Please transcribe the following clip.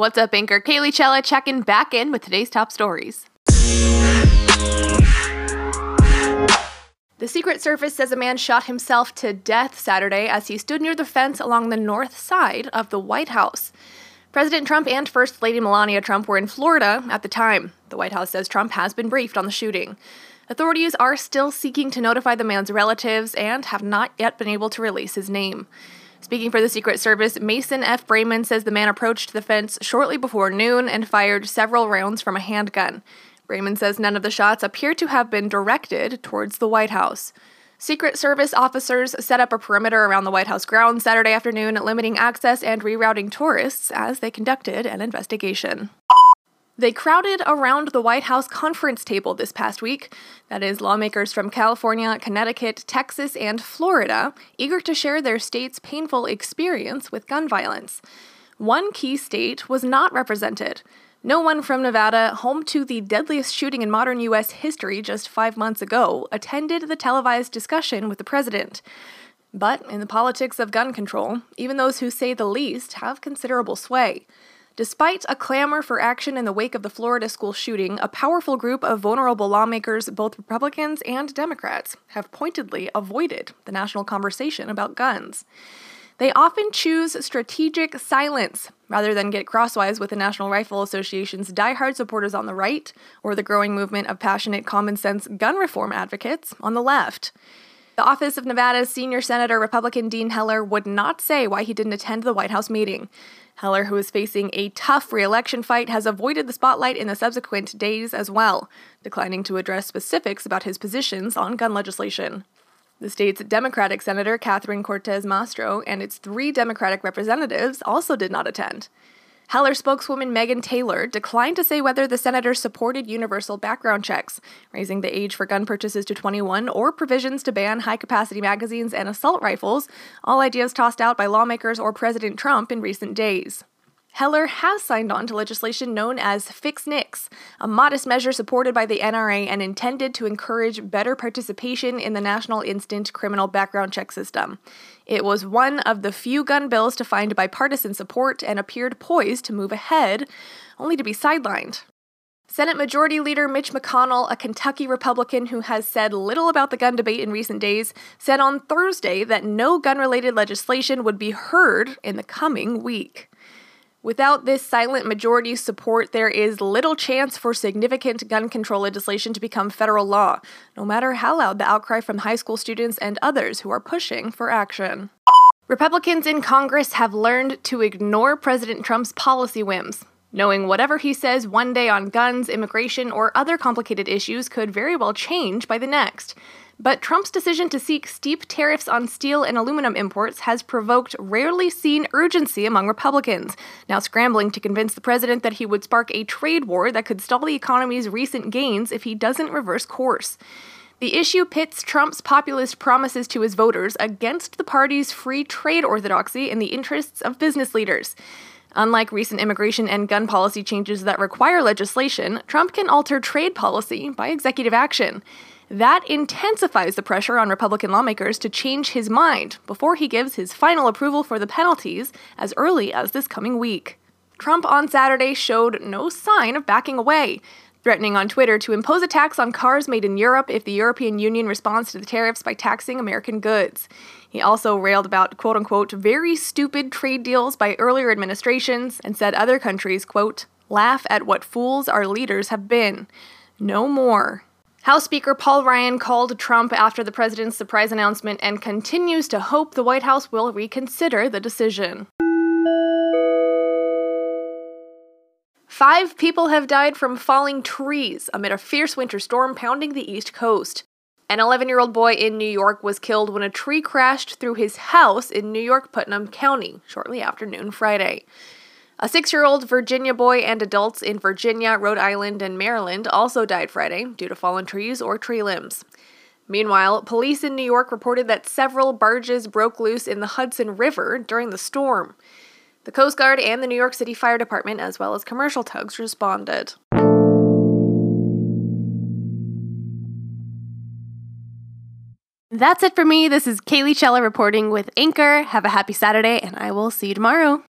What's up, Anchor? Kaylee Chella checking back in with today's top stories. The Secret Service says a man shot himself to death Saturday as he stood near the fence along the north side of the White House. President Trump and First Lady Melania Trump were in Florida at the time. The White House says Trump has been briefed on the shooting. Authorities are still seeking to notify the man's relatives and have not yet been able to release his name. Speaking for the Secret Service, Mason F. Brayman says the man approached the fence shortly before noon and fired several rounds from a handgun. Brayman says none of the shots appear to have been directed towards the White House. Secret Service officers set up a perimeter around the White House grounds Saturday afternoon, limiting access and rerouting tourists as they conducted an investigation. They crowded around the White House conference table this past week. That is, lawmakers from California, Connecticut, Texas, and Florida, eager to share their state's painful experience with gun violence. One key state was not represented. No one from Nevada, home to the deadliest shooting in modern U.S. history just five months ago, attended the televised discussion with the president. But in the politics of gun control, even those who say the least have considerable sway. Despite a clamor for action in the wake of the Florida school shooting, a powerful group of vulnerable lawmakers, both Republicans and Democrats, have pointedly avoided the national conversation about guns. They often choose strategic silence rather than get crosswise with the National Rifle Association's diehard supporters on the right or the growing movement of passionate common sense gun reform advocates on the left. The office of Nevada's senior senator Republican Dean Heller would not say why he didn't attend the White House meeting. Heller, who is facing a tough reelection fight, has avoided the spotlight in the subsequent days as well, declining to address specifics about his positions on gun legislation. The state's Democratic Senator Catherine Cortez Masto and its three Democratic representatives also did not attend. Heller spokeswoman Megan Taylor declined to say whether the senator supported universal background checks, raising the age for gun purchases to 21, or provisions to ban high capacity magazines and assault rifles, all ideas tossed out by lawmakers or President Trump in recent days. Heller has signed on to legislation known as Fix NICS, a modest measure supported by the NRA and intended to encourage better participation in the National Instant Criminal Background Check System. It was one of the few gun bills to find bipartisan support and appeared poised to move ahead, only to be sidelined. Senate Majority Leader Mitch McConnell, a Kentucky Republican who has said little about the gun debate in recent days, said on Thursday that no gun related legislation would be heard in the coming week. Without this silent majority support, there is little chance for significant gun control legislation to become federal law, no matter how loud the outcry from high school students and others who are pushing for action. Republicans in Congress have learned to ignore President Trump's policy whims. Knowing whatever he says one day on guns, immigration, or other complicated issues could very well change by the next. But Trump's decision to seek steep tariffs on steel and aluminum imports has provoked rarely seen urgency among Republicans, now scrambling to convince the president that he would spark a trade war that could stall the economy's recent gains if he doesn't reverse course. The issue pits Trump's populist promises to his voters against the party's free trade orthodoxy in the interests of business leaders. Unlike recent immigration and gun policy changes that require legislation, Trump can alter trade policy by executive action. That intensifies the pressure on Republican lawmakers to change his mind before he gives his final approval for the penalties as early as this coming week. Trump on Saturday showed no sign of backing away, threatening on Twitter to impose a tax on cars made in Europe if the European Union responds to the tariffs by taxing American goods. He also railed about quote unquote very stupid trade deals by earlier administrations and said other countries, quote, laugh at what fools our leaders have been. No more. House Speaker Paul Ryan called Trump after the president's surprise announcement and continues to hope the White House will reconsider the decision. Five people have died from falling trees amid a fierce winter storm pounding the East Coast. An 11 year old boy in New York was killed when a tree crashed through his house in New York Putnam County shortly after noon Friday. A six year old Virginia boy and adults in Virginia, Rhode Island, and Maryland also died Friday due to fallen trees or tree limbs. Meanwhile, police in New York reported that several barges broke loose in the Hudson River during the storm. The Coast Guard and the New York City Fire Department, as well as commercial tugs, responded. That's it for me. This is Kaylee Chella reporting with Anchor. Have a happy Saturday, and I will see you tomorrow.